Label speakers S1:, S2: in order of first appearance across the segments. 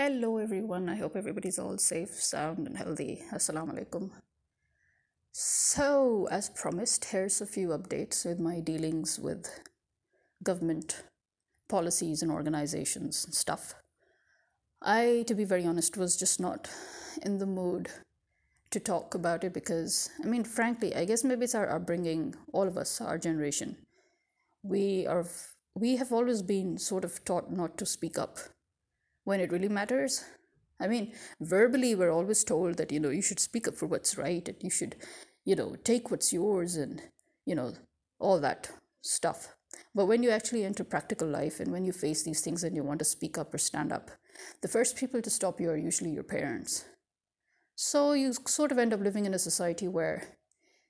S1: Hello, everyone. I hope everybody's all safe, sound, and healthy. Assalamu alaikum. So, as promised, here's a few updates with my dealings with government policies and organizations and stuff. I, to be very honest, was just not in the mood to talk about it because, I mean, frankly, I guess maybe it's our upbringing, all of us, our generation. We are, we have always been sort of taught not to speak up when it really matters. I mean, verbally, we're always told that, you know, you should speak up for what's right and you should, you know, take what's yours and, you know, all that stuff. But when you actually enter practical life and when you face these things and you want to speak up or stand up, the first people to stop you are usually your parents. So you sort of end up living in a society where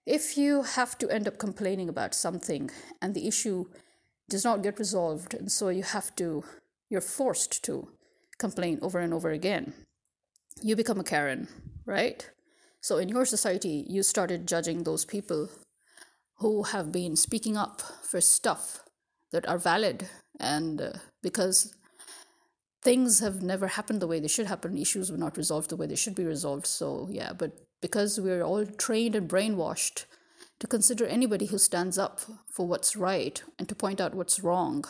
S1: if you have to end up complaining about something and the issue does not get resolved, and so you have to, you're forced to complain over and over again, you become a Karen, right? So in your society, you started judging those people who have been speaking up for stuff that are valid and uh, because things have never happened the way they should happen issues were not resolved the way they should be resolved so yeah but because we're all trained and brainwashed to consider anybody who stands up for what's right and to point out what's wrong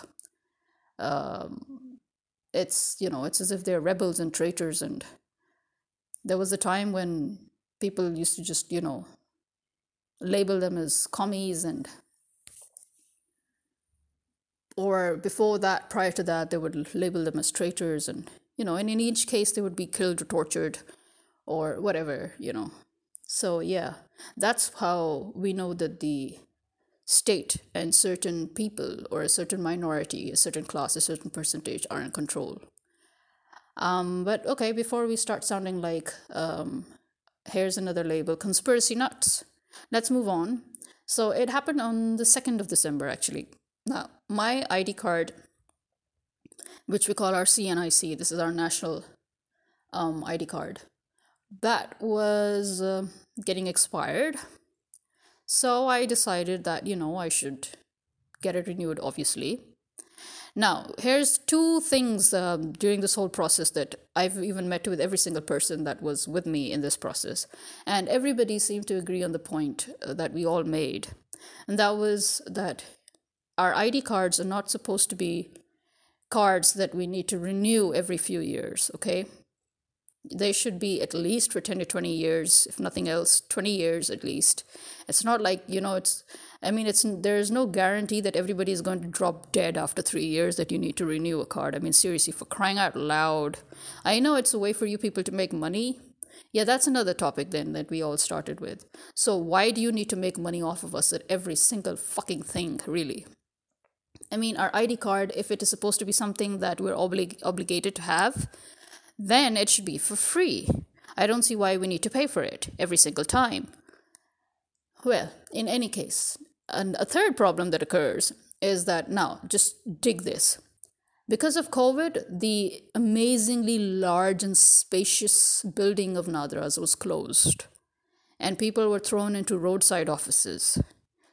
S1: um, it's you know it's as if they're rebels and traitors and there was a time when people used to just you know label them as commies and or before that prior to that they would label them as traitors and you know and in each case they would be killed or tortured or whatever you know. So yeah that's how we know that the state and certain people or a certain minority a certain class a certain percentage are in control. Um, but okay before we start sounding like um, here's another label conspiracy nuts let's move on. So it happened on the 2nd of december actually. Now, my ID card, which we call our CNIC, this is our national um, ID card, that was uh, getting expired. So I decided that, you know, I should get it renewed, obviously. Now, here's two things um, during this whole process that I've even met with every single person that was with me in this process. And everybody seemed to agree on the point uh, that we all made. And that was that our ID cards are not supposed to be cards that we need to renew every few years, okay? They should be at least for 10 to 20 years, if nothing else, 20 years at least. It's not like, you know, it's, I mean, it's there's no guarantee that everybody is going to drop dead after three years that you need to renew a card. I mean, seriously, for crying out loud. I know it's a way for you people to make money. Yeah, that's another topic then that we all started with. So, why do you need to make money off of us at every single fucking thing, really? I mean, our ID card, if it is supposed to be something that we're oblig- obligated to have, then it should be for free. I don't see why we need to pay for it every single time. Well, in any case, and a third problem that occurs is that now, just dig this. Because of COVID, the amazingly large and spacious building of Nadras was closed, and people were thrown into roadside offices.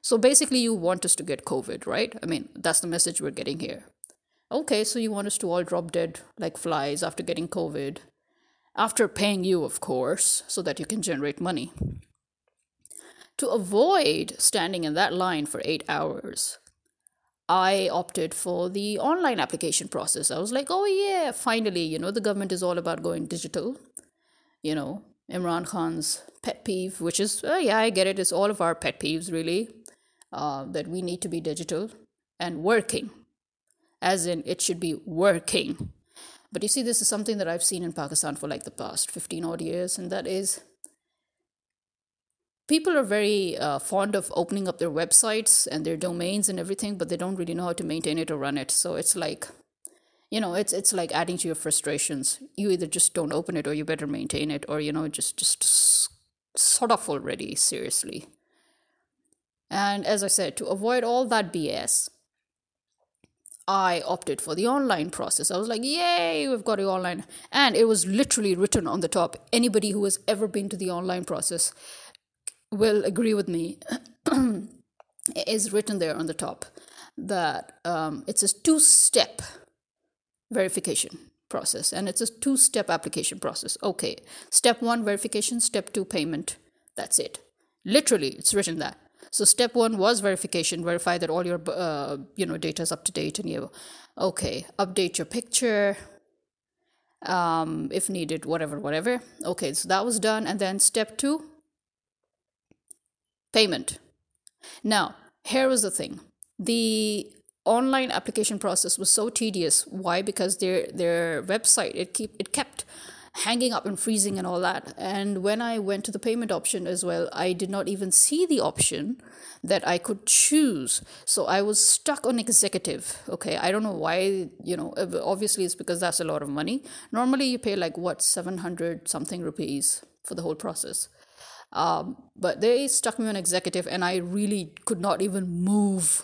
S1: So basically, you want us to get COVID, right? I mean, that's the message we're getting here. Okay, so you want us to all drop dead like flies after getting COVID, after paying you, of course, so that you can generate money. To avoid standing in that line for eight hours, I opted for the online application process. I was like, oh, yeah, finally, you know, the government is all about going digital. You know, Imran Khan's pet peeve, which is, oh, yeah, I get it. It's all of our pet peeves, really uh, that we need to be digital and working, as in it should be working. But you see, this is something that I've seen in Pakistan for like the past 15 odd years, and that is people are very uh, fond of opening up their websites and their domains and everything, but they don't really know how to maintain it or run it. So it's like, you know, it's it's like adding to your frustrations. You either just don't open it, or you better maintain it, or you know, just just sort of already seriously. And as I said, to avoid all that BS, I opted for the online process. I was like, yay, we've got it online. And it was literally written on the top. Anybody who has ever been to the online process will agree with me. it is written there on the top that um, it's a two step verification. process and it's a two step application process okay step 1 verification step 2 payment that's it literally it's written that so step 1 was verification verify that all your uh, you know data is up to date and you okay update your picture um, if needed whatever whatever. Okay so that was done. And then step 2 payment. Now here was the thing. The online application process was so tedious. Why? Because their their website it keep it kept hanging up and freezing and all that. And when i went to the payment option as well i did not even see the option that i could choose. So i was stuck on executive okay? I don't know why you know obviously it's because that's a lot of money. Normally you pay like what 700 something rupees for the whole process. Um, but they stuck me on executive and i really could not even move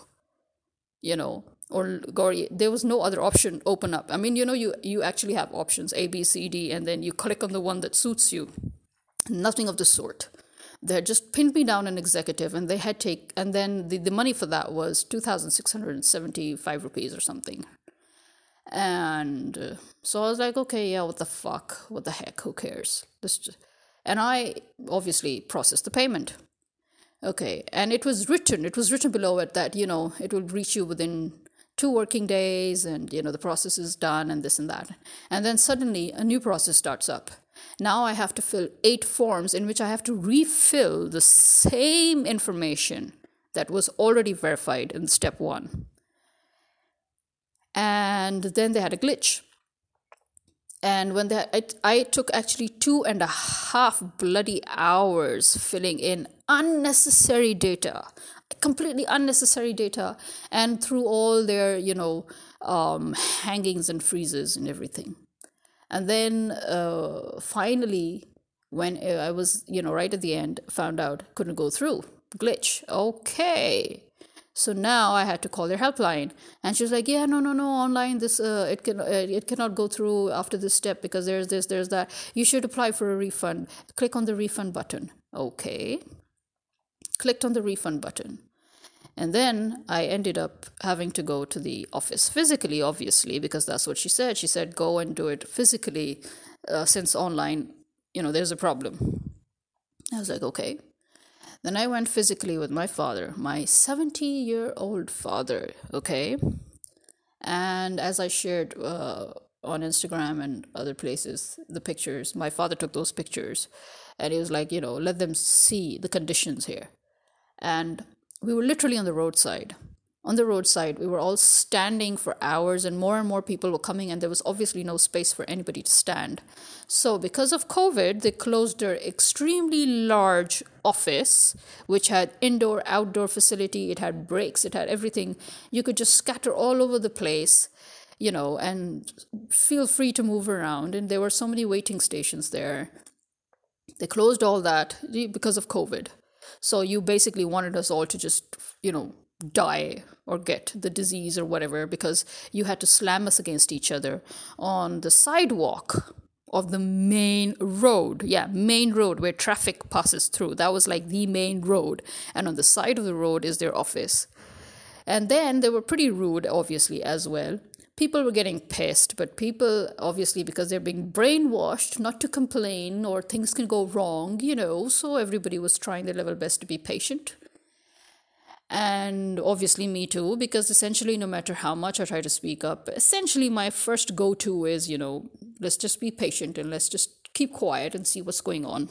S1: you know or Gauri, there was no other option open up. I mean, you know, you you actually have options A, B, C, D, and then you click on the one that suits you. Nothing of the sort. They had just pinned me down an executive, and they had take, and then the, the money for that was two thousand six hundred and seventy five rupees or something. And uh, so I was like, okay, yeah, what the fuck, what the heck, who cares? This, just... and I obviously processed the payment. Okay, and it was written, it was written below it that you know it will reach you within two working days and you know the process is done and this and that. And then suddenly a new process starts up. Now i have to fill eight forms in which i have to refill the same information that was already verified in step one. And then they had a glitch. And when they i took actually two and a half bloody hours filling in unnecessary data completely unnecessary data and through all their you know um, hangings and freezes and everything. And then uh, finally when uh, i was you know right at the end found out couldn't go through. Glitch. Okay. So now i had to call their helpline. And she was like yeah no no no online this uh, it can uh, it cannot go through after this step because there's this there's that. You should apply for a refund. Click on the refund button. Okay clicked on the refund button and then I ended up having to go to the office physically, obviously, because that's what she said. She said, go and do it physically, uh, since online, you know, there's a problem. I was like, okay. Then I went physically with my father, my 70 year old father, okay? And as I shared uh, on Instagram and other places, the pictures, my father took those pictures and he was like, you know, let them see the conditions here. And we were literally on the roadside. On the roadside, we were all standing for hours, and more and more people were coming, and there was obviously no space for anybody to stand. So, because of COVID, they closed their extremely large office, which had indoor, outdoor facility, it had breaks, it had everything. You could just scatter all over the place, you know, and feel free to move around. And there were so many waiting stations there. They closed all that because of COVID. So you basically wanted us all to just, you know, die or get the disease or whatever because you had to slam us against each other on the sidewalk of the main road. Yeah, main road where traffic passes through. That was like the main road. And on the side of the road is their office. And then they were pretty rude, obviously, as well people were getting pissed, but people, obviously, because they're being brainwashed not to complain or things can go wrong, you know, so everybody was trying their level best to be patient. And obviously, me too, because essentially, no matter how much I try to speak up, essentially, my first go to is, you know, let's just be patient and let's just keep quiet and see what's going on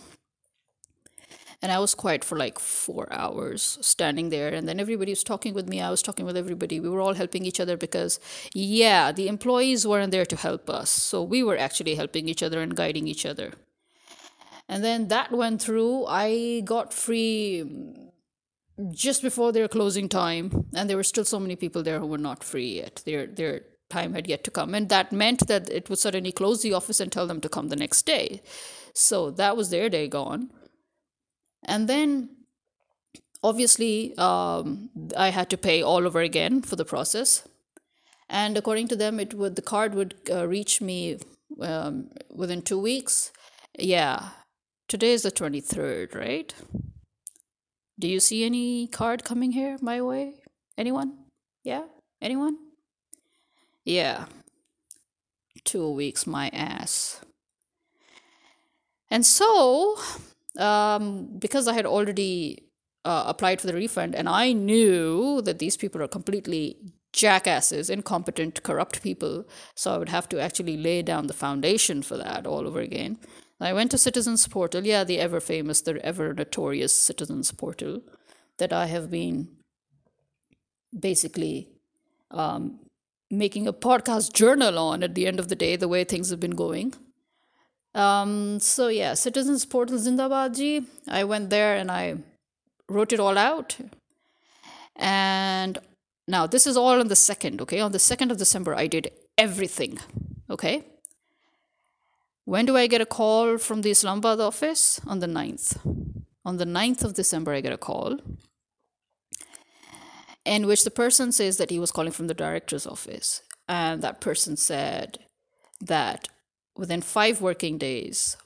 S1: and I was quiet for like four hours standing there. And then everybody was talking with me. I was talking with everybody. We were all helping each other because, yeah, the employees weren't there to help us. So we were actually helping each other and guiding each other. And then that went through. I got free mm, just before their closing time. And there were still so many people there who were not free yet. Their, their time had yet to come. And that meant that it would suddenly close the office and tell them to come the next day. So that was their day gone and then obviously um, i had to pay all over again for the process. And according to them it would the card would uh, reach me um, within two weeks. Yeah. Today is the 23rd right? Do you see any card coming here my way? Anyone? Yeah? Anyone? Yeah. Two weeks, my ass. And so, um, because I had already uh, applied for the refund and I knew that these people are completely jackasses, incompetent, corrupt people, so I would have to actually lay down the foundation for that all over again. I went to Citizens Portal, yeah, the ever famous, the ever notorious Citizens Portal that I have been basically um, making a podcast journal on at the end of the day, the way things have been going. Um, so yeah, Citizens Portal Zindabad ji. I went there and I wrote it all out. And now this is all on the second, okay? On the second of December, I did everything. Okay. When do I get a call from the Islamabad office? On the 9th. On the 9th of December, I get a call in which the person says that he was calling from the director's office. And that person said that within five working days,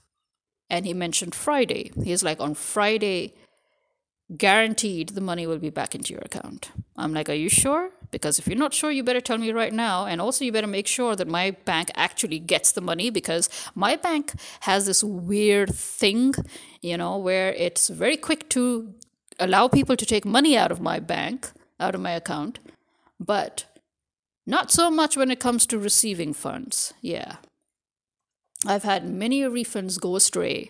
S1: and he mentioned Friday, he's like, on Friday, guaranteed the money will be back into your account. I'm like, Are you sure? Because if you're not sure, you better tell me right now. And also, you better make sure that my bank actually gets the money because my bank has this weird thing, you know, where it's very quick to allow people to take money out of my bank out of my account, but not so much when it comes to receiving funds. Yeah. I've had many refunds go astray.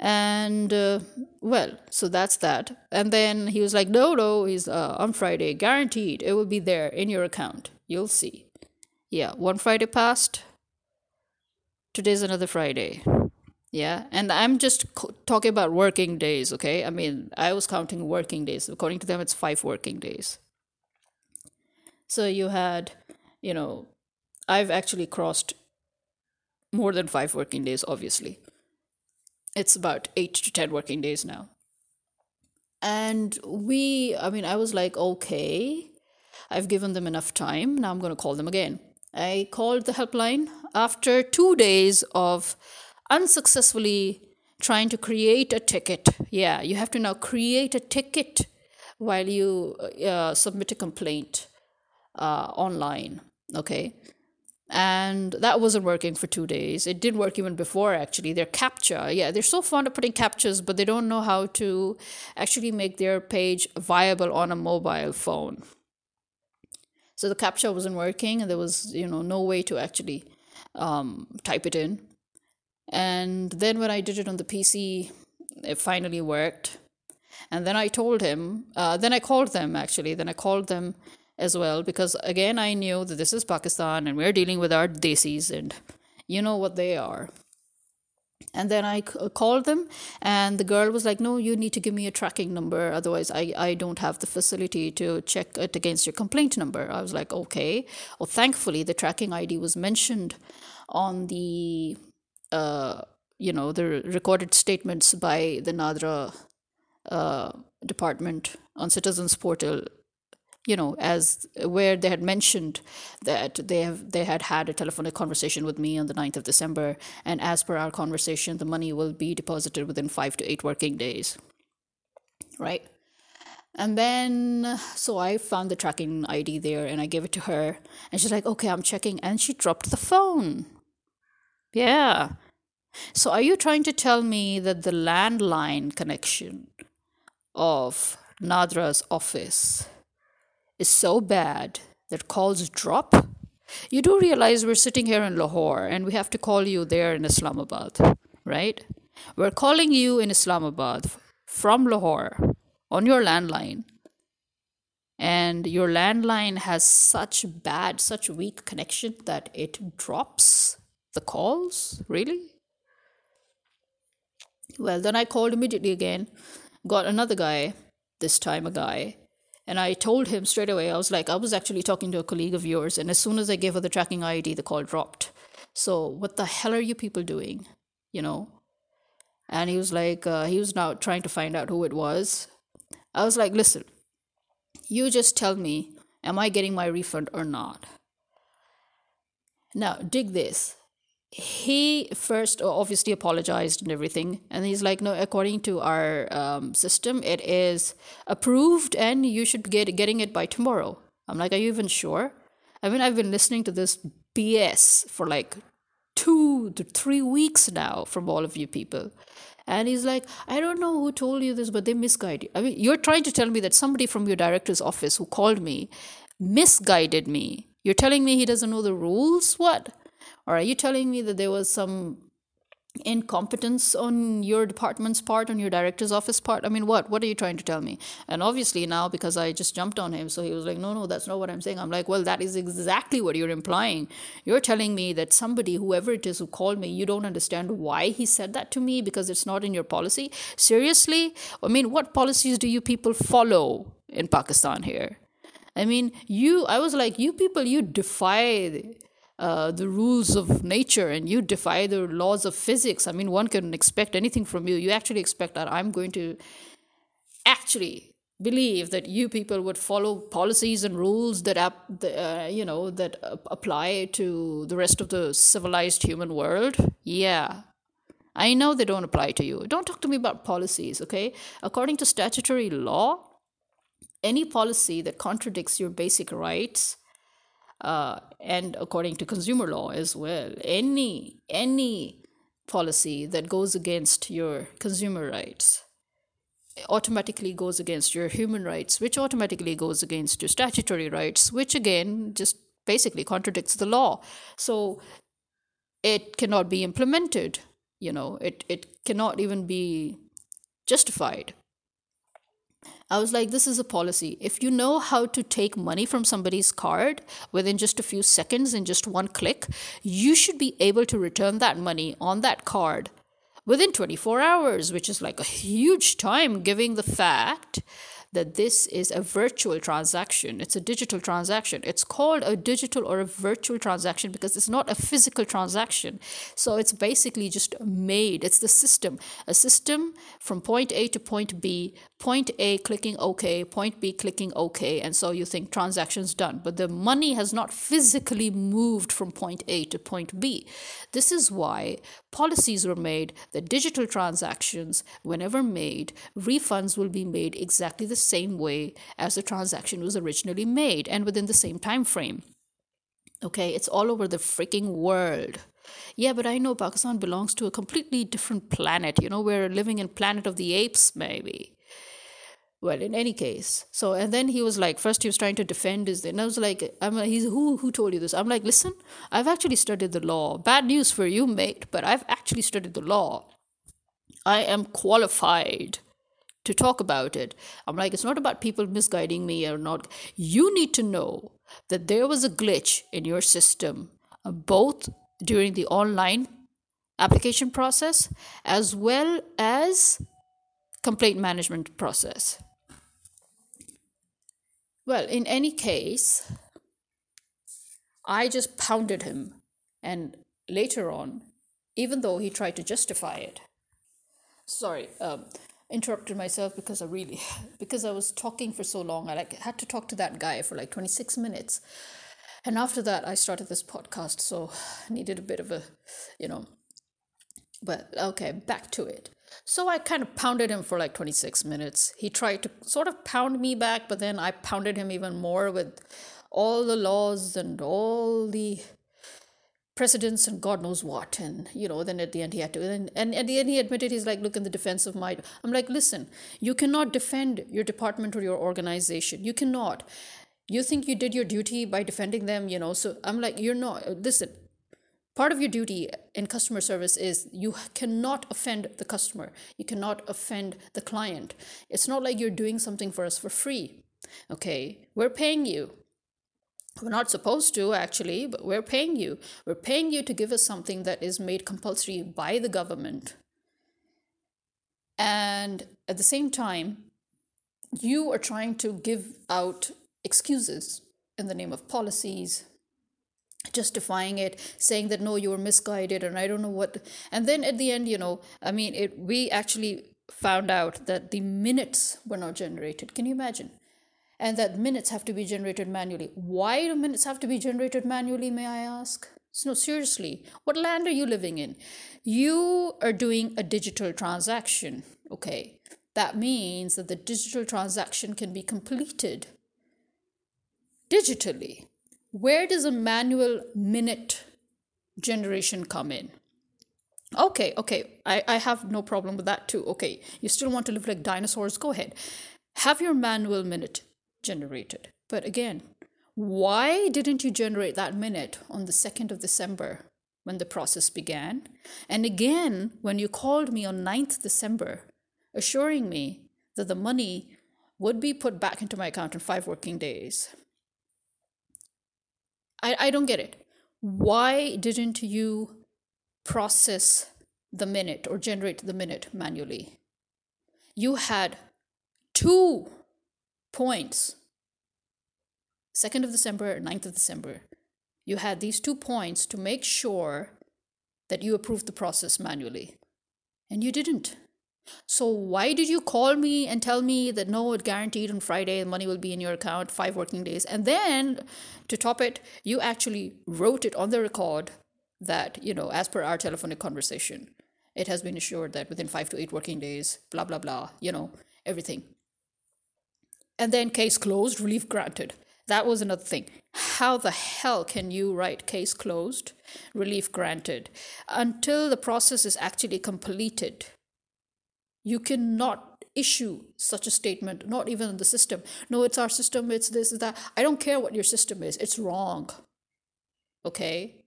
S1: And uh, well, so that's that. And then he was like, no, no, he's uh, on Friday, guaranteed it will be there in your account. You'll see. Yeah, one Friday passed. Today's another Friday. Yeah, and I'm just talking about working days, okay? I mean, I was counting working days. According to them, it's five working days. So you had, you know, I've actually crossed more than five working days, obviously. It's about eight to 10 working days now. And we, I mean, I was like, okay, I've given them enough time. Now I'm going to call them again. I called the helpline after two days of unsuccessfully trying to create a ticket. Yeah, you have to now create a ticket while you uh, submit a complaint uh, online. Okay. And that wasn't working for two days. It did work even before, actually. Their CAPTCHA, yeah, they're so fond of putting CAPTCHAs, but they don't know how to actually make their page viable on a mobile phone. So the CAPTCHA wasn't working, and there was, you know, no way to actually um, type it in. And then when I did it on the PC, it finally worked. And then I told him, uh, then I called them actually, then I called them as well because again I knew that this is Pakistan and we're dealing with our desis and you know what they are. And then I c- called them, and the girl was like, No, you need to give me a tracking number. Otherwise, I, I don't have the facility to check it against your complaint number. I was like, Okay. Well, thankfully, the tracking ID was mentioned on the uh, you know, the recorded statements by the Nadra uh, department on Citizens Portal, you know, as where they had mentioned that they have they had had a telephonic conversation with me on the 9th of December, and as per our conversation, the money will be deposited within five to eight working days. Right. And then, so I found the tracking ID there and I gave it to her. And she's like, okay, I'm checking. And she dropped the phone. Yeah. So are you trying to tell me that the landline connection of Nadra's office is so bad that calls drop? You do realize we're sitting here in Lahore and we have to call you there in Islamabad, right? We're calling you in Islamabad from Lahore on your landline and your landline has such bad, such weak connection that it drops the calls? Really? Well, then I called immediately again, got another guy, this time a guy, and I told him straight away, I was like, I was actually talking to a colleague of yours, and as soon as I gave her the tracking ID, the call dropped. So, what the hell are you people doing? You know? And he was like, uh, he was now trying to find out who it was. I was like, listen, you just tell me, am I getting my refund or not? Now, dig this he first obviously apologized and everything and he's like no according to our um, system it is approved and you should get getting it by tomorrow i'm like are you even sure I mean, I've been listening to this BS for like two to three weeks now from all of you people. And he's like, I don't know who told you this, but they misguided you. I mean, you're trying to tell me that somebody from your director's office who called me misguided me. You're telling me he doesn't know the rules? What? Or are you telling me that there was some incompetence on your department's part on your director's office part? I mean what what are you trying to tell me? And obviously now because i just jumped on him so he was like no no that's not what i'm saying. I'm like well that is exactly what you're implying. You're telling me that somebody whoever it is who called me you don't understand why he said that to me because it's not in your policy? Seriously? I mean what policies do you people follow in pakistan here? I mean you i was like you people you defy uh, the rules of nature and you defy the laws of physics. I mean, one can expect anything from you. You actually expect that I'm going to actually believe that you people would follow policies and rules that uh, you know that apply to the rest of the civilized human world. Yeah. I know they don't apply to you. Don't talk to me about policies, okay? According to statutory law, any policy that contradicts your basic rights uh, and according to consumer law as well any any policy that goes against your consumer rights automatically goes against your human rights which automatically goes against your statutory rights which again just basically contradicts the law. So it cannot be implemented you know it it cannot even be justified I was like, this is a policy. If you know how to take money from somebody's card within just a few seconds in just one click, you should be able to return that money on that card within 24 hours, which is like a huge time, given the fact that this is a virtual transaction. It's a digital transaction. It's called a digital or a virtual transaction because it's not a physical transaction. So it's basically just made, it's the system. A system from point A to point B, point A clicking OK, point B clicking OK. And so you think transaction's done. But the money has not physically moved from point A to point B. This is why policies were made that digital transactions, whenever made, refunds will be made exactly the same way as the transaction was originally made and within the same time frame. Okay, it's all over the freaking world. Yeah, but I know Pakistan belongs to a completely different planet. You know, we're living in planet of the apes, maybe. Well, in any case, so and then he was like, first he was trying to defend his, and I was like, I'm like, he's who who told you this? I'm like, listen, I've actually studied the law. Bad news for you, mate, but I've actually studied the law. I am qualified to talk about it. I'm like, it's not about people misguiding me or not. You need to know that there was a glitch in your system, uh, both during the online application process as well as complaint management process. Well, in any case, I just pounded him, and later on, even though he tried to justify it, sorry, um, interrupted myself because I really because I was talking for so long. I like had to talk to that guy for like 26 minutes. And after that I started this podcast, so needed a bit of a, you know, but okay, back to it. So I kind of pounded him for like 26 minutes. He tried to sort of pound me back, but then I pounded him even more with all the laws and all the precedents and God knows what. And, you know, then at the end he had to, and, and at the end he admitted, he's like, look, in the defense of my, I'm like, listen, you cannot defend your department or your organization. You cannot. You think you did your duty by defending them, you know, so I'm like, you're not, listen, part of your duty in customer service is you cannot offend the customer. You cannot offend the client. It's not like you're doing something for us for free. Okay, we're paying you. We're not supposed to actually, but we're paying you. We're paying you to give us something that is made compulsory by the government. And at the same time, you are trying to give out excuses in the name of policies, justifying it, saying that no, you were misguided, and I don't know what. And then at the end, you know, I mean, it, we actually found out that the minutes were not generated. Can you imagine? and that minutes have to be generated manually. Why do minutes have to be generated manually, may I ask? No, seriously, what land are you living in? You are doing a digital transaction, okay? That means that the digital transaction can be completed digitally. Where does a manual minute generation come in? Okay, okay, I, I have no problem with that too. Okay, you still want to live like dinosaurs? Go ahead. Have your manual minute generated. But again, why didn't you generate that minute on the 2nd of December when the process began? And again, when you called me on 9th December, assuring me that the money would be put back into my account in five working days. I, I don't get it. Why didn't you process the minute or generate the minute manually. You had two points 2nd of December, 9th of December. You had these two points to make sure that you approved the process manually. And you didn't. So why did you call me and tell me that no, it guaranteed on Friday the money will be in your account five working days? And then to top it, you actually wrote it on the record that, you know, as per our telephonic conversation, it has been assured that within five to eight working days, blah, blah, blah, you know, everything. And then case closed, relief granted. That was another thing. How the hell can you write case closed, relief granted, until the process is actually completed? You cannot issue such a statement, not even in the system. No, it's our system, it's this, it's that. I don't care what your system is, it's wrong. Okay?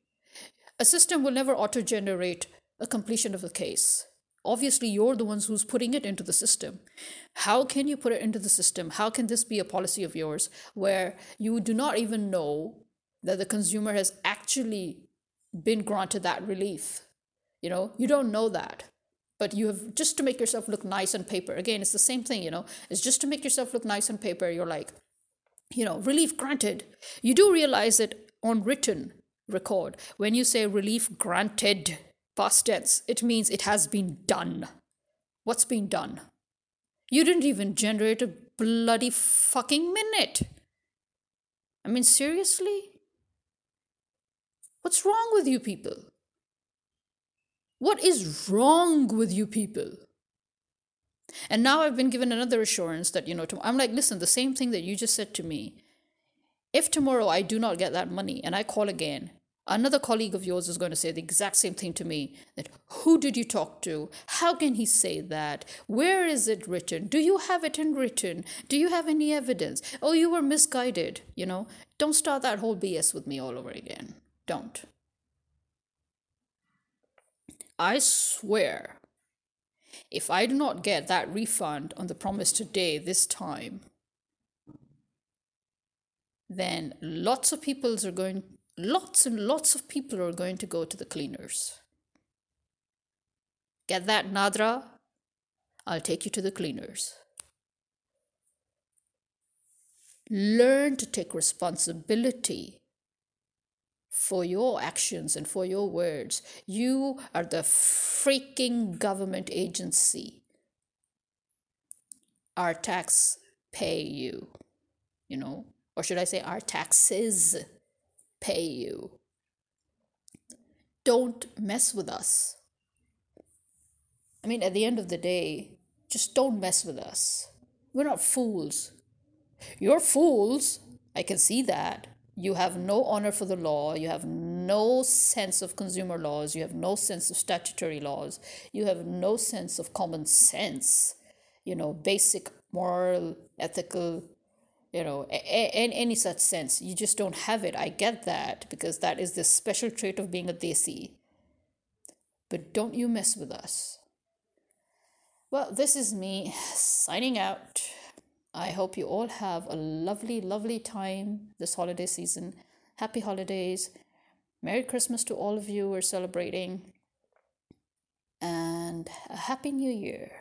S1: A system will never auto generate a completion of a case. Obviously, you're the ones who's putting it into the system. How can you put it into the system? How can this be a policy of yours where you do not even know that the consumer has actually been granted that relief? You know, you don't know that. But you have just to make yourself look nice on paper. Again, it's the same thing, you know, it's just to make yourself look nice on paper. You're like, you know, relief granted. You do realize that on written, record. When you say relief granted, past tense, it means it has been done. What's been done? You didn't even generate a bloody fucking minute. I mean, seriously? What's wrong with you people? What is wrong with you people? And now I've been given another assurance that, you know, I'm like, listen, the same thing that you just said to me. If tomorrow I do not get that money and I call again, Another colleague of yours is going to say the exact same thing to me that who did you talk to? How can he say that? Where is it written? Do you have it in written? Do you have any evidence? Oh, you were misguided, you know? Don't start that whole BS with me all over again. Don't. I swear, if I do not get that refund on the promised day this time, then lots of people are going lots and lots of people are going to go to the cleaners. Get that, Nadra? I'll take you to the cleaners. Learn to take responsibility for your actions and for your words. You are the freaking government agency. Our tax pay you, you know, or should I say our taxes pay you. Don't mess with us. I mean, at the end of the day, just don't mess with us. We're not fools. You're fools. I can see that. You have no honor for the law. You have no sense of consumer laws. You have no sense of statutory laws. You have no sense of common sense, you know, basic moral, ethical you know in any such sense you just don't have it i get that because that is the special trait of being a desi but don't you mess with us well this is me signing out i hope you all have a lovely lovely time this holiday season. Happy holidays. Merry christmas to all of you. Who are celebrating. And a happy new year